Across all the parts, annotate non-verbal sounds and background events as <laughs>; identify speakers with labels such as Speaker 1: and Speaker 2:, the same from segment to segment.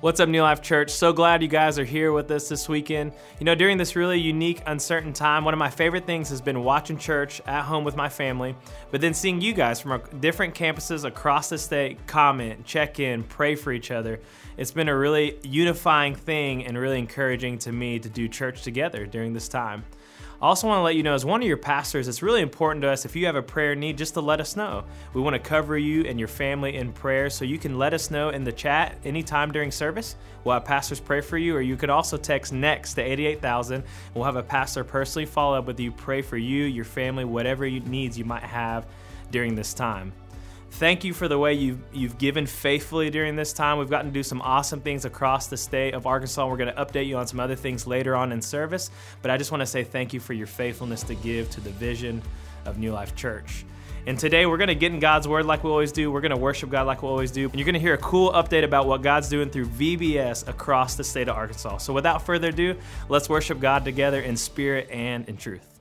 Speaker 1: What's up, New Life Church? So glad you guys are here with us this weekend. You know, during this really unique, uncertain time, one of my favorite things has been watching church at home with my family, but then seeing you guys from different campuses across the state comment, check in, pray for each other. It's been a really unifying thing and really encouraging to me to do church together during this time. I also want to let you know, as one of your pastors, it's really important to us if you have a prayer need, just to let us know. We want to cover you and your family in prayer, so you can let us know in the chat anytime during service. We'll have pastors pray for you, or you could also text next to 88000. We'll have a pastor personally follow up with you, pray for you, your family, whatever needs you might have during this time. Thank you for the way you've, you've given faithfully during this time. We've gotten to do some awesome things across the state of Arkansas. We're going to update you on some other things later on in service, but I just want to say thank you for your faithfulness to give to the vision of New Life Church. And today we're going to get in God's Word like we always do. We're going to worship God like we always do. And you're going to hear a cool update about what God's doing through VBS across the state of Arkansas. So without further ado, let's worship God together in spirit and in truth.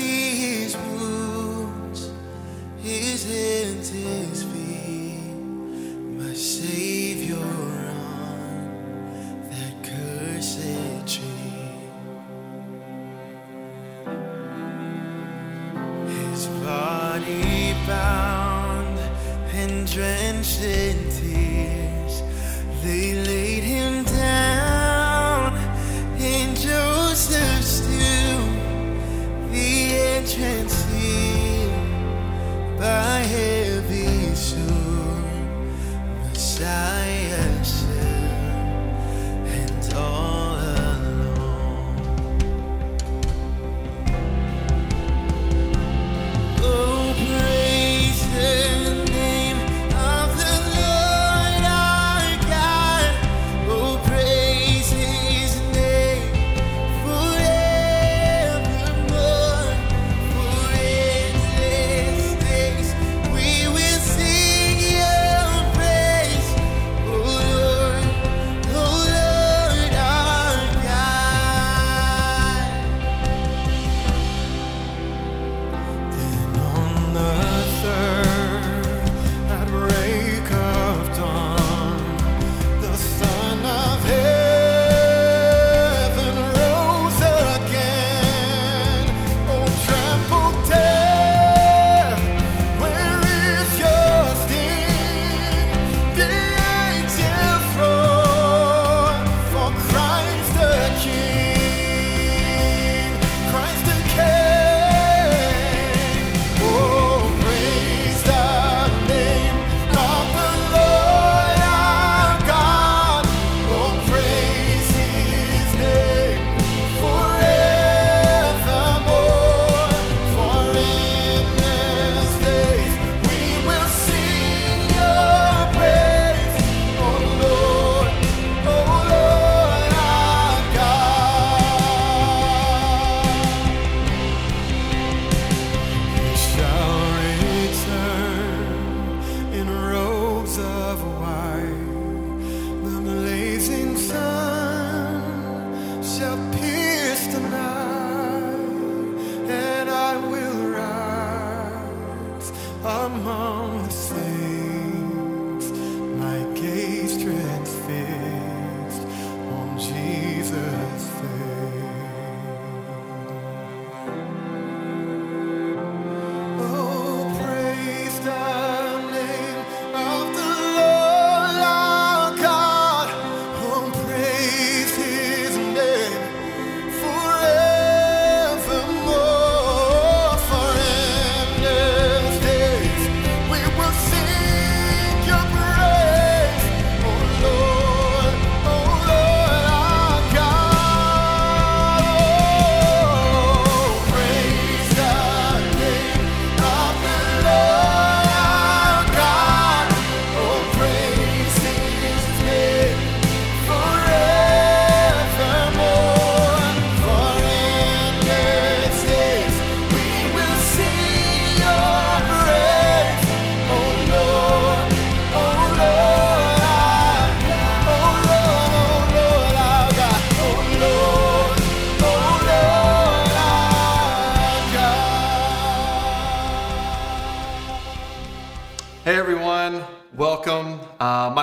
Speaker 2: See his wounds,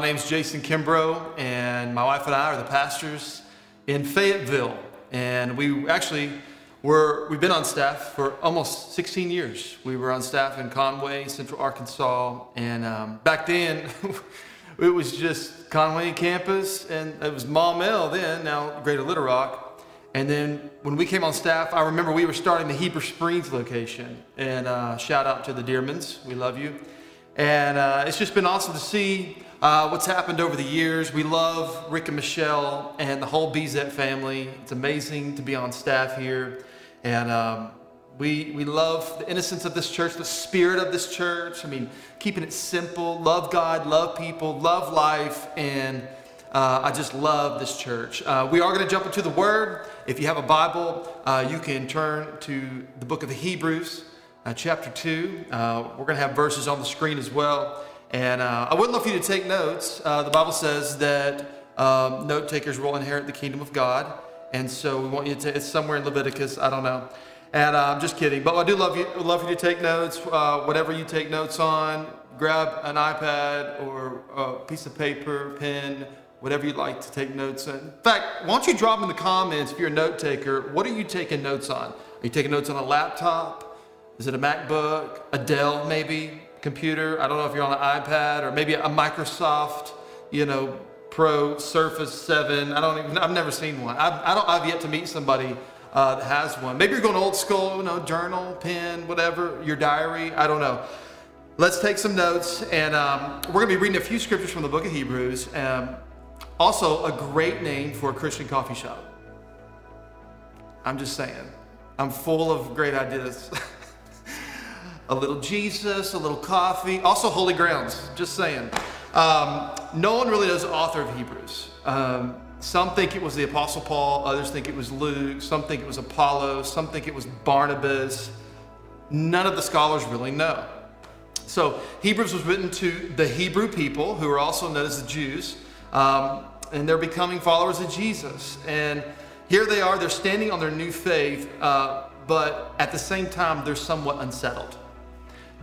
Speaker 3: name's Jason Kimbrow, and my wife and I are the pastors in Fayetteville. And we actually were, we've been on staff for almost 16 years. We were on staff in Conway, Central Arkansas, and um, back then <laughs> it was just Conway campus, and it was Maumelle then, now Greater Little Rock. And then when we came on staff, I remember we were starting the Heber Springs location. And uh, shout out to the Dearmans, we love you. And uh, it's just been awesome to see uh, what's happened over the years. We love Rick and Michelle and the whole Bezet family. It's amazing to be on staff here. And um, we, we love the innocence of this church, the spirit of this church. I mean, keeping it simple, love God, love people, love life, and uh, I just love this church. Uh, we are going to jump into the Word. If you have a Bible, uh, you can turn to the book of Hebrews. uh, chapter 2. Uh, we're going to have verses on the screen as well. And uh, I would love for you to take notes. Uh, the Bible says that um, note takers will inherit the kingdom of God. And so we want you to, it's somewhere in Leviticus, I don't know. And uh, I'm just kidding. But I do love you, love you to take notes. Uh, whatever you take notes on, grab an iPad or a piece of paper, pen, whatever you'd like to take notes on. In fact, why don't you drop in the comments if you're a note taker, what are you taking notes on? Are you taking notes on a laptop? Is it a MacBook? A Dell maybe? Computer? I don't know if you're on an iPad or maybe a Microsoft, you know, Pro Surface 7. I don't even, I've never seen one. I've, I don't, I've yet to meet somebody uh, that has one. Maybe you're going old school, you know, journal, pen, whatever, your diary. I don't know. Let's take some notes, and um, we're going to be reading a few scriptures from the book of Hebrews. Um, also, a great name for a Christian coffee shop. I'm just saying. I'm full of great ideas. <laughs> a little Jesus, a little coffee, also holy grounds. Just saying. Um, no one really knows the author of Hebrews. Um, some think it was the Apostle Paul, others think it was Luke, some think it was Apollo, some think it was Barnabas. None of the scholars really know. So, Hebrews was written to the Hebrew people, who are also known as the Jews, um, and they're becoming followers of Jesus. And here they are, they're standing on their new faith, uh, but at the same time, they're somewhat unsettled.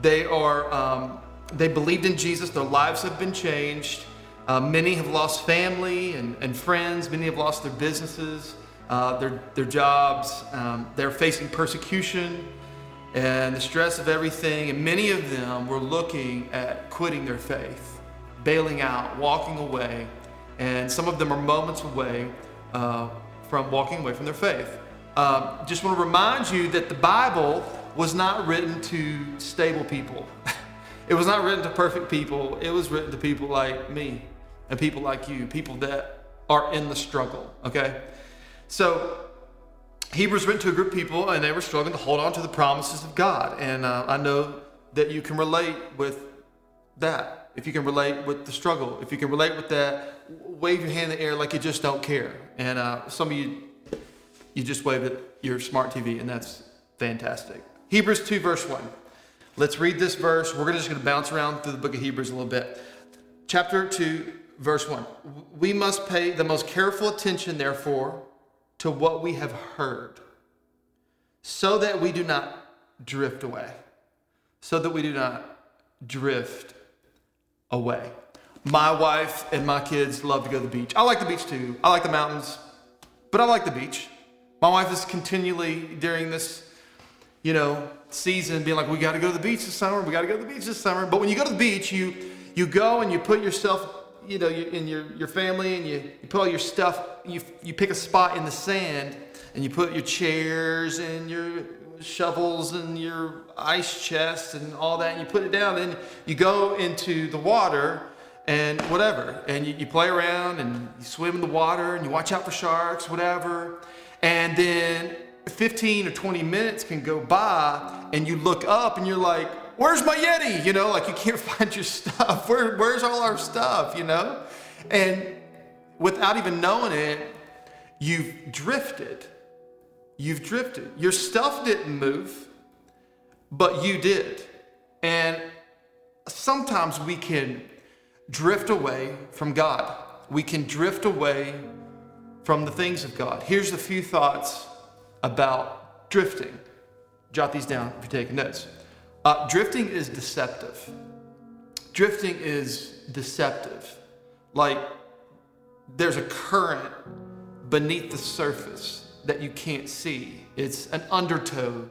Speaker 3: They are, um, they believed in Jesus, their lives have been changed. Uh, many have lost family and, and friends, many have lost their businesses, uh, their, their jobs, um, they're facing persecution and the stress of everything, and many of them were looking at quitting their faith, bailing out, walking away, and some of them are moments away uh, from walking away from their faith. Um, just want to remind you that the Bible was not written to stable people. <laughs> it was not written to perfect people. It was written to people like me and people like you, people that are in the struggle, okay? So Hebrews went to a group of people and they were struggling to hold on to the promises of God. And uh, I know that you can relate with that. If you can relate with the struggle, if you can relate with that, wave your hand in the air like you just don't care. And uh, some of you, you just wave at your smart TV, and that's fantastic. Hebrews 2, verse 1. Let's read this verse. We're just going to bounce around through the book of Hebrews a little bit. Chapter 2, verse 1. We must pay the most careful attention, therefore, to what we have heard, so that we do not drift away. So that we do not drift away. My wife and my kids love to go to the beach. I like the beach too. I like the mountains, but I like the beach. My wife is continually during this, you know, season being like, we got to go to the beach this summer. We got to go to the beach this summer. But when you go to the beach, you you go and you put yourself you know, you, in your, your family and you, you put all your stuff, you, you pick a spot in the sand and you put your chairs and your shovels and your ice chest and all that and you put it down. Then you go into the water and whatever. And you, you play around and you swim in the water and you watch out for sharks, whatever. And then 15 or 20 minutes can go by and you look up and you're like, where's my Yeti? You know, like you can't <laughs> find your stuff. Where, where's all our stuff, you know? And without even knowing it, you've drifted. You've drifted. Your stuff didn't move, but you did. And sometimes we can drift away from God. We can drift away from the things of God. Here's a few thoughts about drifting. Jot these down if you're taking notes. Uh, drifting is deceptive. Drifting is deceptive. Like there's a current beneath the surface that you can't see. It's an undertow.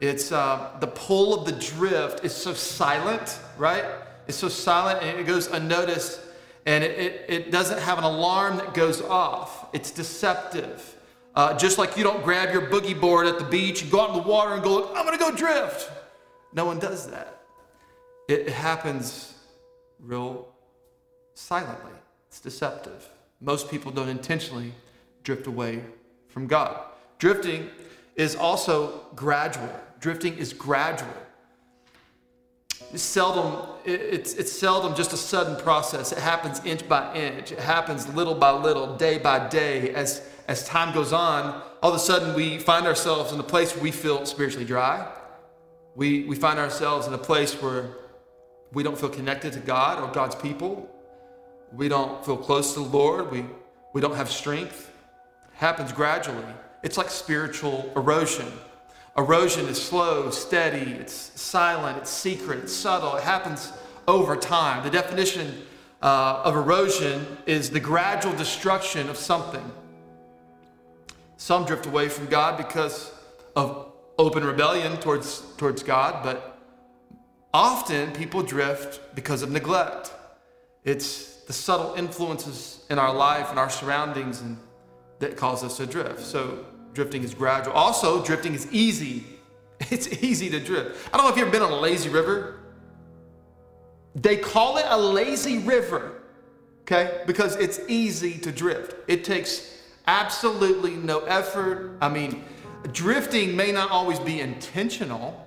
Speaker 3: It's uh, the pull of the drift is so silent, right? It's so silent and it goes unnoticed and it, it, it doesn't have an alarm that goes off. It's deceptive. Uh, just like you don't grab your boogie board at the beach and go out in the water and go, I'm gonna go drift. No one does that. It happens real silently. It's deceptive. Most people don't intentionally drift away from God. Drifting is also gradual. Drifting is gradual. It's seldom, it's, it's seldom just a sudden process. It happens inch by inch. It happens little by little, day by day. As, as time goes on, all of a sudden we find ourselves in a place where we feel spiritually dry We, we find ourselves in a place where we don't feel connected to God or God's people. We don't feel close to the Lord. We, we don't have strength. It happens gradually. It's like spiritual erosion. Erosion is slow, steady, it's silent, it's secret, it's subtle. It happens over time. The definition uh, of erosion is the gradual destruction of something. Some drift away from God because of open rebellion towards, towards God, but often people drift because of neglect. It's the subtle influences in our life and our surroundings and that cause us to drift. So drifting is gradual. Also, drifting is easy. <laughs> It's easy to drift. I don't know if you've ever been on a lazy river. They call it a lazy river, okay? Because it's easy to drift. It takes absolutely no effort. I mean, drifting may not always be intentional,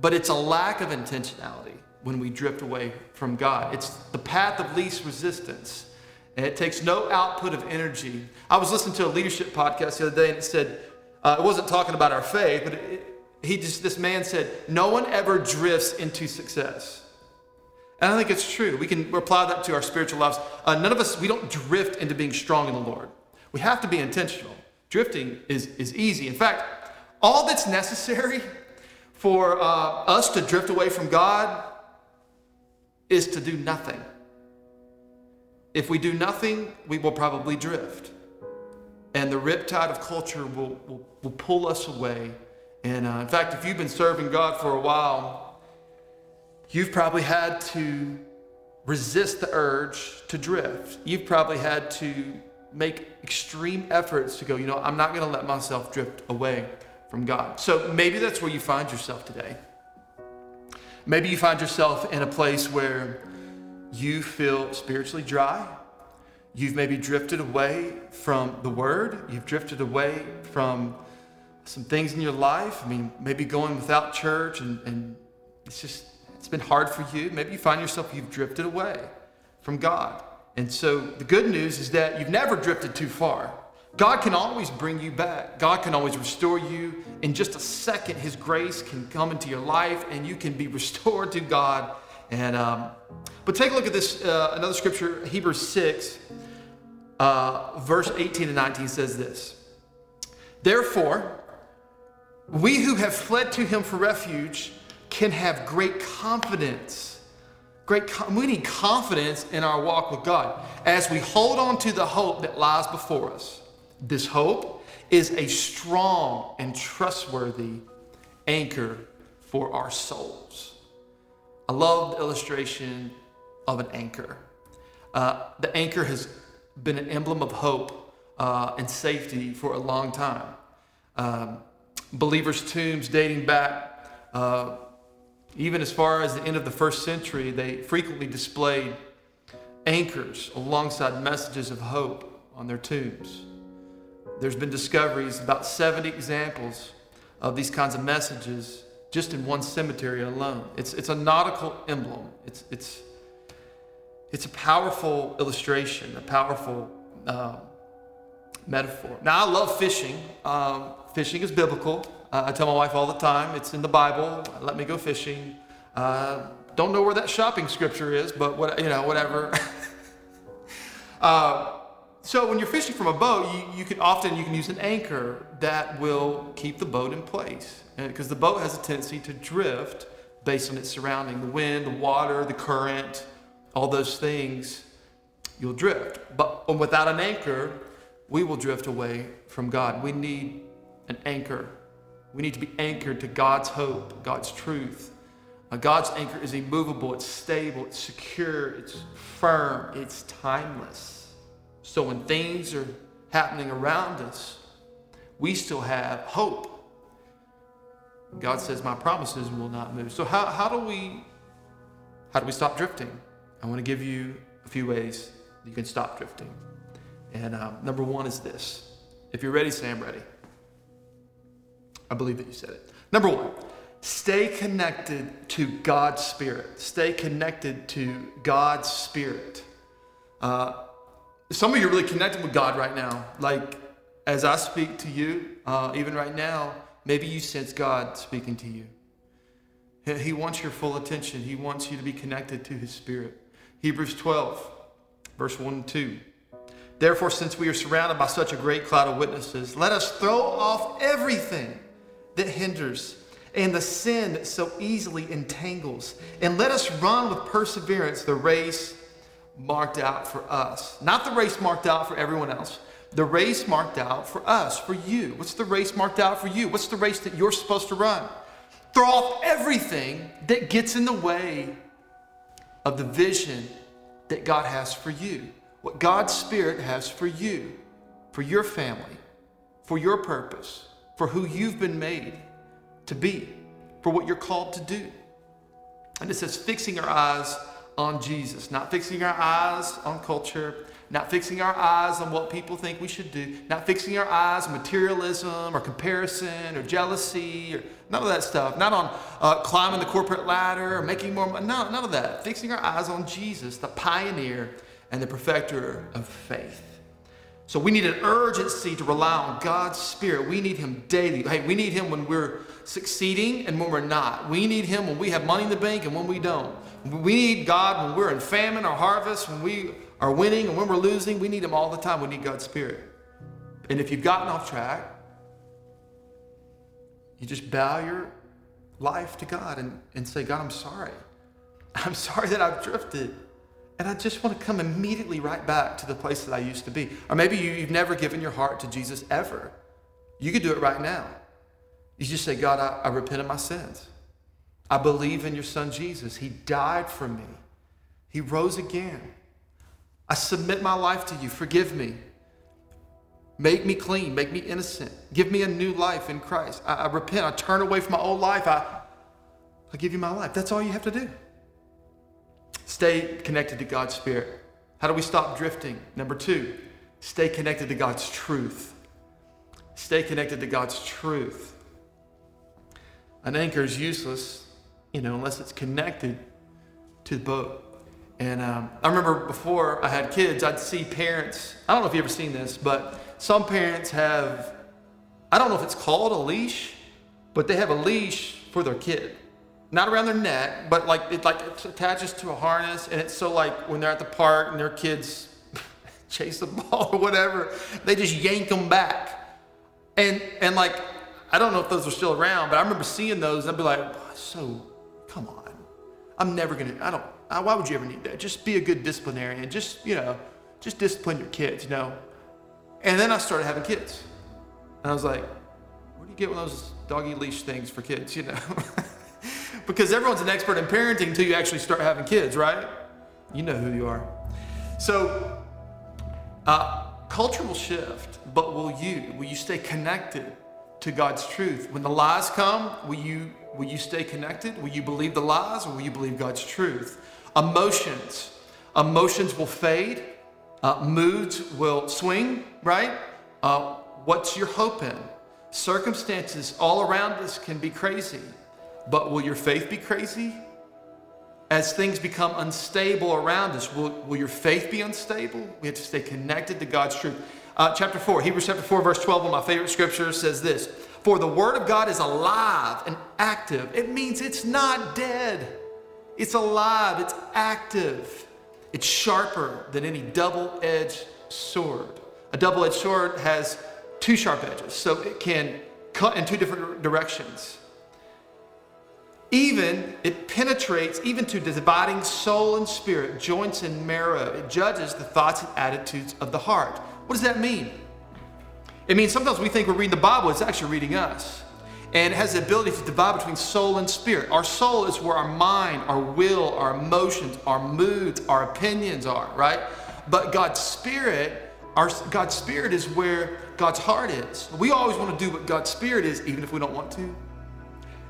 Speaker 3: but it's a lack of intentionality when we drift away from God. It's the path of least resistance. And it takes no output of energy. I was listening to a leadership podcast the other day and it said, uh, it wasn't talking about our faith, but it, he just, this man said, no one ever drifts into success. And I think it's true. We can apply that to our spiritual lives. Uh, none of us, we don't drift into being strong in the Lord. We have to be intentional. Drifting is, is easy. In fact, all that's necessary for uh, us to drift away from God is to do nothing. If we do nothing, we will probably drift. And the riptide of culture will, will, will pull us away. And uh, in fact, if you've been serving God for a while, you've probably had to resist the urge to drift. You've probably had to make extreme efforts to go, you know, I'm not going to let myself drift away from God. So maybe that's where you find yourself today. Maybe you find yourself in a place where you feel spiritually dry. You've maybe drifted away from the Word. You've drifted away from some things in your life. I mean, maybe going without church and, and it's just, it's been hard for you. Maybe you find yourself, you've drifted away from God. And so the good news is that you've never drifted too far. God can always bring you back. God can always restore you. In just a second, His grace can come into your life and you can be <laughs> restored to God. And um, but take a look at this uh, another scripture, Hebrews 6, uh, verse 18 and 19 says this. Therefore, we who have fled to Him for refuge can have great confidence. Great, we need confidence in our walk with God as we hold on to the hope that lies before us. This hope is a strong and trustworthy anchor for our souls. I love the illustration of an anchor. Uh, the anchor has been an emblem of hope uh, and safety for a long time. Um, believers' tombs dating back uh, even as far as the end of the first century, they frequently displayed anchors alongside messages of hope on their tombs. There's been discoveries, about 70 examples of these kinds of messages just in one cemetery alone. It's, it's a nautical emblem. It's, it's, it's a powerful illustration, a powerful uh, metaphor. Now, I love fishing. Um, fishing is biblical. Uh, I tell my wife all the time, it's in the Bible. Let me go fishing. Uh, don't know where that shopping scripture is, but what you know, whatever. <laughs> uh, so when you're fishing from a boat, you, you, can often you can use an anchor that will keep the boat in place, because the boat has a tendency to drift based on its surrounding, the wind, the water, the current, all those things. You'll drift, but without an anchor, we will drift away from God. We need an anchor. We need to be anchored to God's hope, God's truth. God's anchor is immovable, it's stable, it's secure, it's firm, it's timeless. So when things are happening around us, we still have hope. God says, My promises will not move. So how, how do we how do we stop drifting? I want to give you a few ways you can stop drifting. And um, number one is this. If you're ready, say I'm ready. I believe that you said it. Number one, stay connected to God's Spirit. Stay connected to God's Spirit. Uh, some of you are really connected with God right now. Like, as I speak to you, uh, even right now, maybe you sense God speaking to you. He- wants your full attention. He wants you to be connected to His Spirit. Hebrews 12, verse 1 and 2. Therefore, since we are surrounded by such a great cloud of witnesses, let us throw off everything that hinders and the sin that so easily entangles, and let us run with perseverance the race marked out for us. Not the race marked out for everyone else, the race marked out for us, for you. What's the race marked out for you? What's the race that you're supposed to run? Throw off everything that gets in the way of the vision that God has for you, what God's Spirit has for you, for your family, for your purpose, for who you've been made to be, for what you're called to do. And it says, fixing our eyes on Jesus, not fixing our eyes on culture, not fixing our eyes on what people think we should do, not fixing our eyes on materialism or comparison or jealousy or none of that stuff, not on uh, climbing the corporate ladder or making more money, no, none of that. Fixing our eyes on Jesus, the pioneer and the perfecter of faith. So we need an urgency to rely on God's Spirit. We need Him daily. Hey, we need Him when we're succeeding and when we're not. We need Him when we have money in the bank and when we don't. We need God when we're in famine or harvest, when we are winning and when we're losing. We need Him all the time. We need God's Spirit. And if you've gotten off track, you just bow your life to God and, and say, God, I'm sorry. <laughs> I'm sorry that I've drifted. And I just want to come immediately right back to the place that I used to be. Or maybe you, you've never given your heart to Jesus ever. You could do it right now. You just say, God, I, I repent of my sins. I believe in your son Jesus. He died for me, He rose again. I submit my life to you. Forgive me. Make me clean. Make me innocent. Give me a new life in Christ. I, I repent. I turn away from my old life. I, I give you my life. That's all you have to do. Stay connected to God's Spirit. How do we stop drifting? Number two, stay connected to God's truth. Stay connected to God's truth. An anchor is useless, you know, unless it's connected to the boat. And um, I remember before I had kids, I'd see parents. I don't know if you've ever seen this, but some parents have, I don't know if it's called a leash, but they have a leash for their kid not around their neck, but like it like it attaches to a harness, and it's so like when they're at the park and their kids <laughs> chase the ball or whatever, they just yank them back, and and like I don't know if those are still around, but I remember seeing those. I'd be like, so come on, I'm never gonna. I don't. I, why would you ever need that? Just be a good disciplinarian. Just you know, just discipline your kids. You know. And then I started having kids, and I was like, where do you get one of those doggy leash things for kids? You know. <laughs> because everyone's an expert in parenting until you actually start having kids, right? You know who you are. So, uh, culture will shift, but will you? Will you stay connected to God's truth? When the lies come, will you will you stay connected? Will you believe the lies, or will you believe God's truth? Emotions, emotions will fade. Uh, moods will swing, right? Uh, what's your hope in? Circumstances all around us can be crazy. But will your faith be crazy? As things become unstable around us, will, will your faith be unstable? We have to stay connected to God's truth. Uh, chapter 4, Hebrews chapter 4, verse 12, one of my favorite scriptures says this For the word of God is alive and active. It means it's not dead, it's alive, it's active, it's sharper than any double edged sword. A double edged sword has two sharp edges, so it can cut in two different directions even it penetrates even to dividing soul and spirit joints and marrow. It judges the thoughts and attitudes of the heart. What does that mean? It means sometimes we think we're reading the bible it's actually reading us. And it has the ability to divide between soul and spirit. Our soul is where our mind our will our emotions our moods our opinions are right? But god's spirit our god's spirit is where god's heart is. We always want to do what god's spirit is even if we don't want to.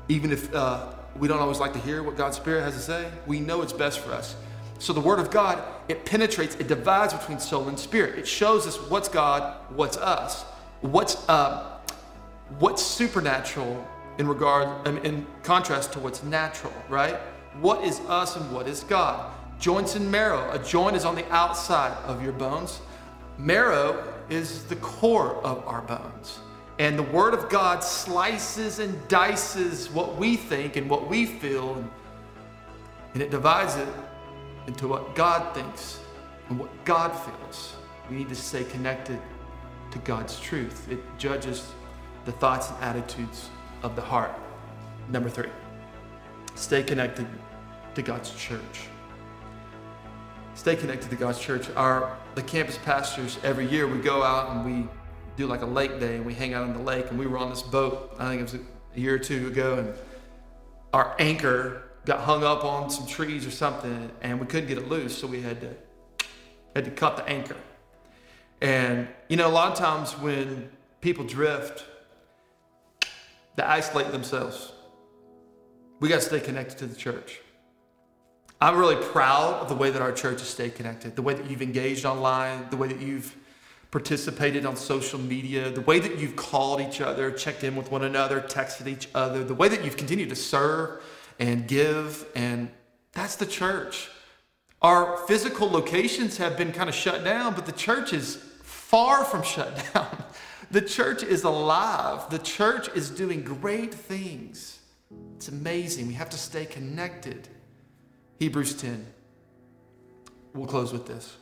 Speaker 3: Even if uh, we don't always like to hear what God's Spirit has to say, we know it's best for us. So the Word of God, it penetrates, it divides between soul and spirit. It shows us what's God, what's us, what's uh, what's supernatural in regard, um, in contrast to what's natural, right? What is us and what is God? Joints and marrow. A joint is on the outside of your bones. Marrow is the core of our bones. And the Word of God slices and dices what we think and what we feel, and, it divides it into what God thinks and what God feels. We need to stay connected to God's truth. It judges the thoughts and attitudes of the heart. Number three, stay connected to God's church. Stay connected to God's church. Our the campus pastors every year we go out and we do like a lake day and we hang out on the lake and we were on this boat. I think it was a year or two ago and our anchor got hung up on some trees or something and we couldn't get it loose, so we had to had to cut the anchor. And you know, a lot of times when people drift, they isolate themselves. We got to stay connected to the church. I'm really proud of the way that our church has stayed connected, the way that you've engaged online, the way that you've participated on social media, the way that you've called each other, checked in with one another, texted each other, the way that you've continued to serve and give. And that's the church. Our physical locations have been kind of shut down, but the church is far from <laughs> shut down. The church is alive. The church is doing great things. It's amazing. We have to stay connected. Hebrews 10. We'll close with this.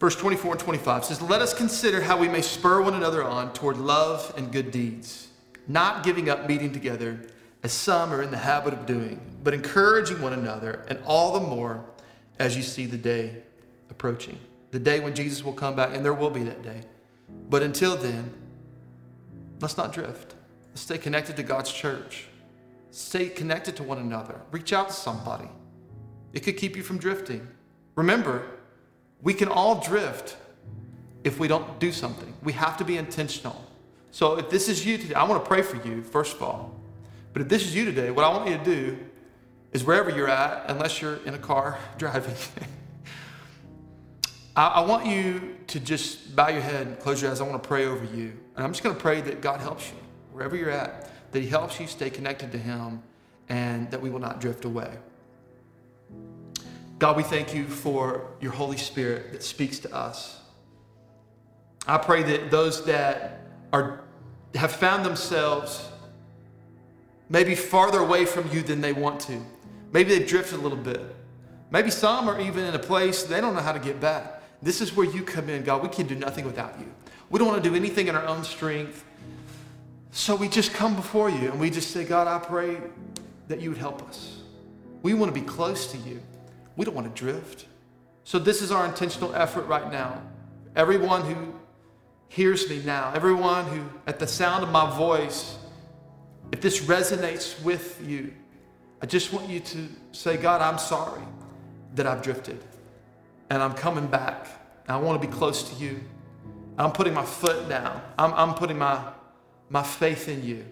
Speaker 3: Verse 24 and 25 says, Let us consider how we may spur one another on toward love and good deeds, not giving up meeting together as some are in the habit of doing, but encouraging one another, and all the more as you see the day approaching. The day when Jesus will come back, and there will be that day. But until then, let's not drift. Let's stay connected to God's church. Stay connected to one another. Reach out to somebody. It could keep you from drifting. Remember, we can all drift if we don't do something. We have to be intentional. So if this is you today, I want to pray for you, first of all. But if this is you today, what I want you to do is wherever you're at, unless you're in a car <laughs> driving, I, I want you to just bow your head and close your eyes. I want to pray over you. And I'm just going to pray that God helps you wherever you're at, that He helps you stay connected to Him and that we will not drift away. God, we thank you for your Holy Spirit that speaks to us. I pray that those that are have found themselves maybe farther away from you than they want to. Maybe they've drifted a little bit. Maybe some are even in a place they don't know how to get back. This is where you come in, God. We can do nothing without you. We don't want to do anything in our own strength. So we just come before you and we just say, God, I pray that you would help us. We want to be close to you. We don't want to drift. So this is our intentional effort right now. Everyone who hears me now, everyone who, at the sound of my voice, if this resonates with you, I just want you to say, God, I'm sorry that I've drifted. And I'm coming back. And I want to be close to you. I'm putting my foot down. I'm, I'm putting my, my faith in you.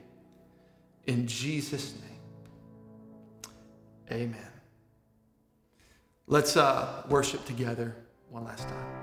Speaker 3: In Jesus' name. Amen. Let's uh, worship together one last time.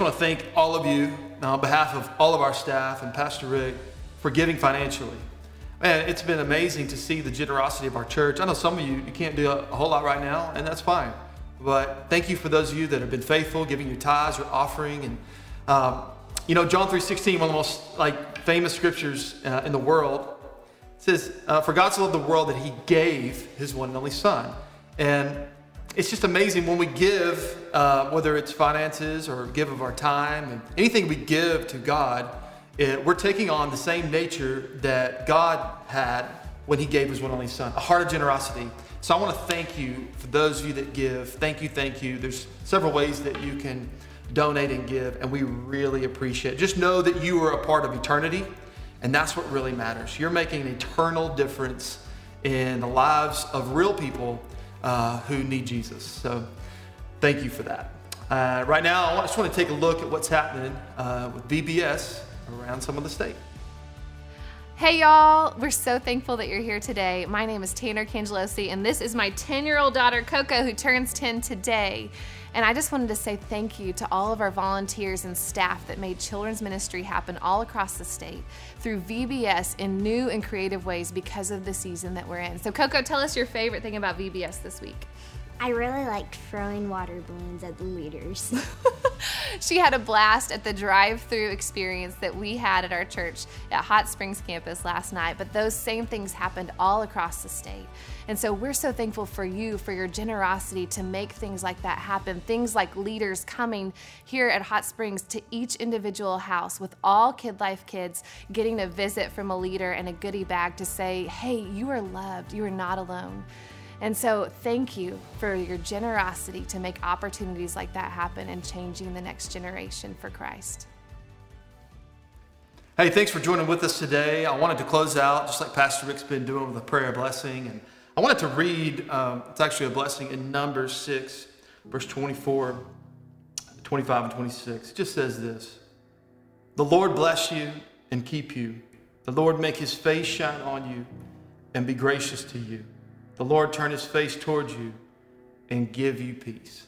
Speaker 3: Just want to thank all of you uh, on behalf of all of our staff and Pastor Rick for giving financially. Man, it's been amazing to see the generosity of our church. I know some of you, you can't do a, whole lot right now, and that's fine. But thank you for those of you that have been faithful, giving your tithes or offering. And, um, you know, John 3.16, one of the most like famous scriptures uh, in the world, says, uh, For God so loved the world that he gave his one and only son. And it's just amazing when we give, uh, whether it's finances or give of our time, and anything we give to God, it, we're taking on the same nature that God had when He gave His one and only Son, a heart of generosity. So I want to thank you for those of you that give. Thank you, thank you. There's several ways that you can donate and give, and we really appreciate it. Just know that you are a part of eternity, and that's what really matters. You're making an eternal difference in the lives of real people uh, who need Jesus. So thank you for that. Uh, right now, I just want to take a look at what's happening uh, with VBS around some of the state.
Speaker 4: Hey y'all, we're so thankful that you're here today. My name is Tanner Cangelosi, and this is my 10 year old daughter Coco, who turns 10 today. And I just wanted to say thank you to all of our volunteers and staff that made children's ministry happen all across the state through VBS in new and creative ways because of the season that we're in. So, Coco, tell us your favorite thing about VBS this week.
Speaker 5: I really liked throwing water balloons at the leaders. <laughs>
Speaker 4: she had a blast at the drive through experience that we had at our church at Hot Springs campus last night, but those same things happened all across the state. And so we're so thankful for you, for your generosity to make things like that happen. Things like leaders coming here at Hot Springs to each individual house with all Kid Life kids getting a visit from a leader and a goodie bag to say, hey, you are loved, you are not alone. And so, thank you for your generosity to make opportunities like that happen and changing the next generation for Christ.
Speaker 3: Hey, thanks for joining with us today. I wanted to close out just like Pastor Rick's been doing with a prayer blessing. And I wanted to read, um, it's actually a blessing in Numbers 6, verse 24, 25, and 26. It just says this The Lord bless you and keep you. The Lord make his face shine on you and be gracious to you. The Lord turn his face towards you and give you peace.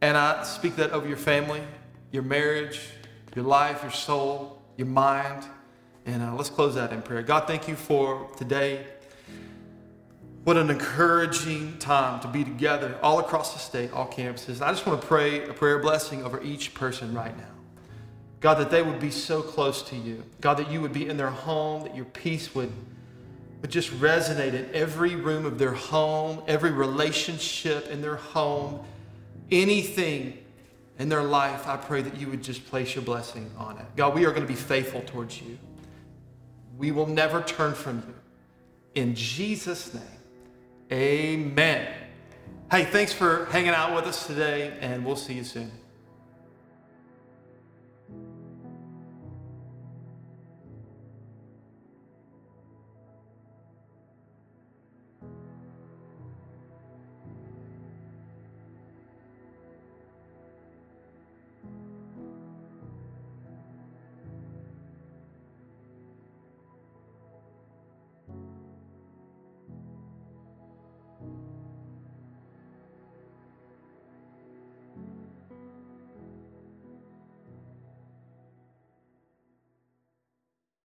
Speaker 3: And I speak that over your family, your marriage, your life, your soul, your mind. And uh, let's close that in prayer. God, thank you for today. What an encouraging time to be together all across the state, all campuses. I just want to pray a prayer blessing over each person right now. God, that they would be so close to you. God, that you would be in their home, that your peace would would just resonate in every room of their home, every relationship in their home, anything in their life, I pray that you would just place your blessing on it. God, we are going to be faithful towards you. We will never turn from you. In Jesus' name, amen. Hey, thanks for hanging out with us today, and we'll see you soon.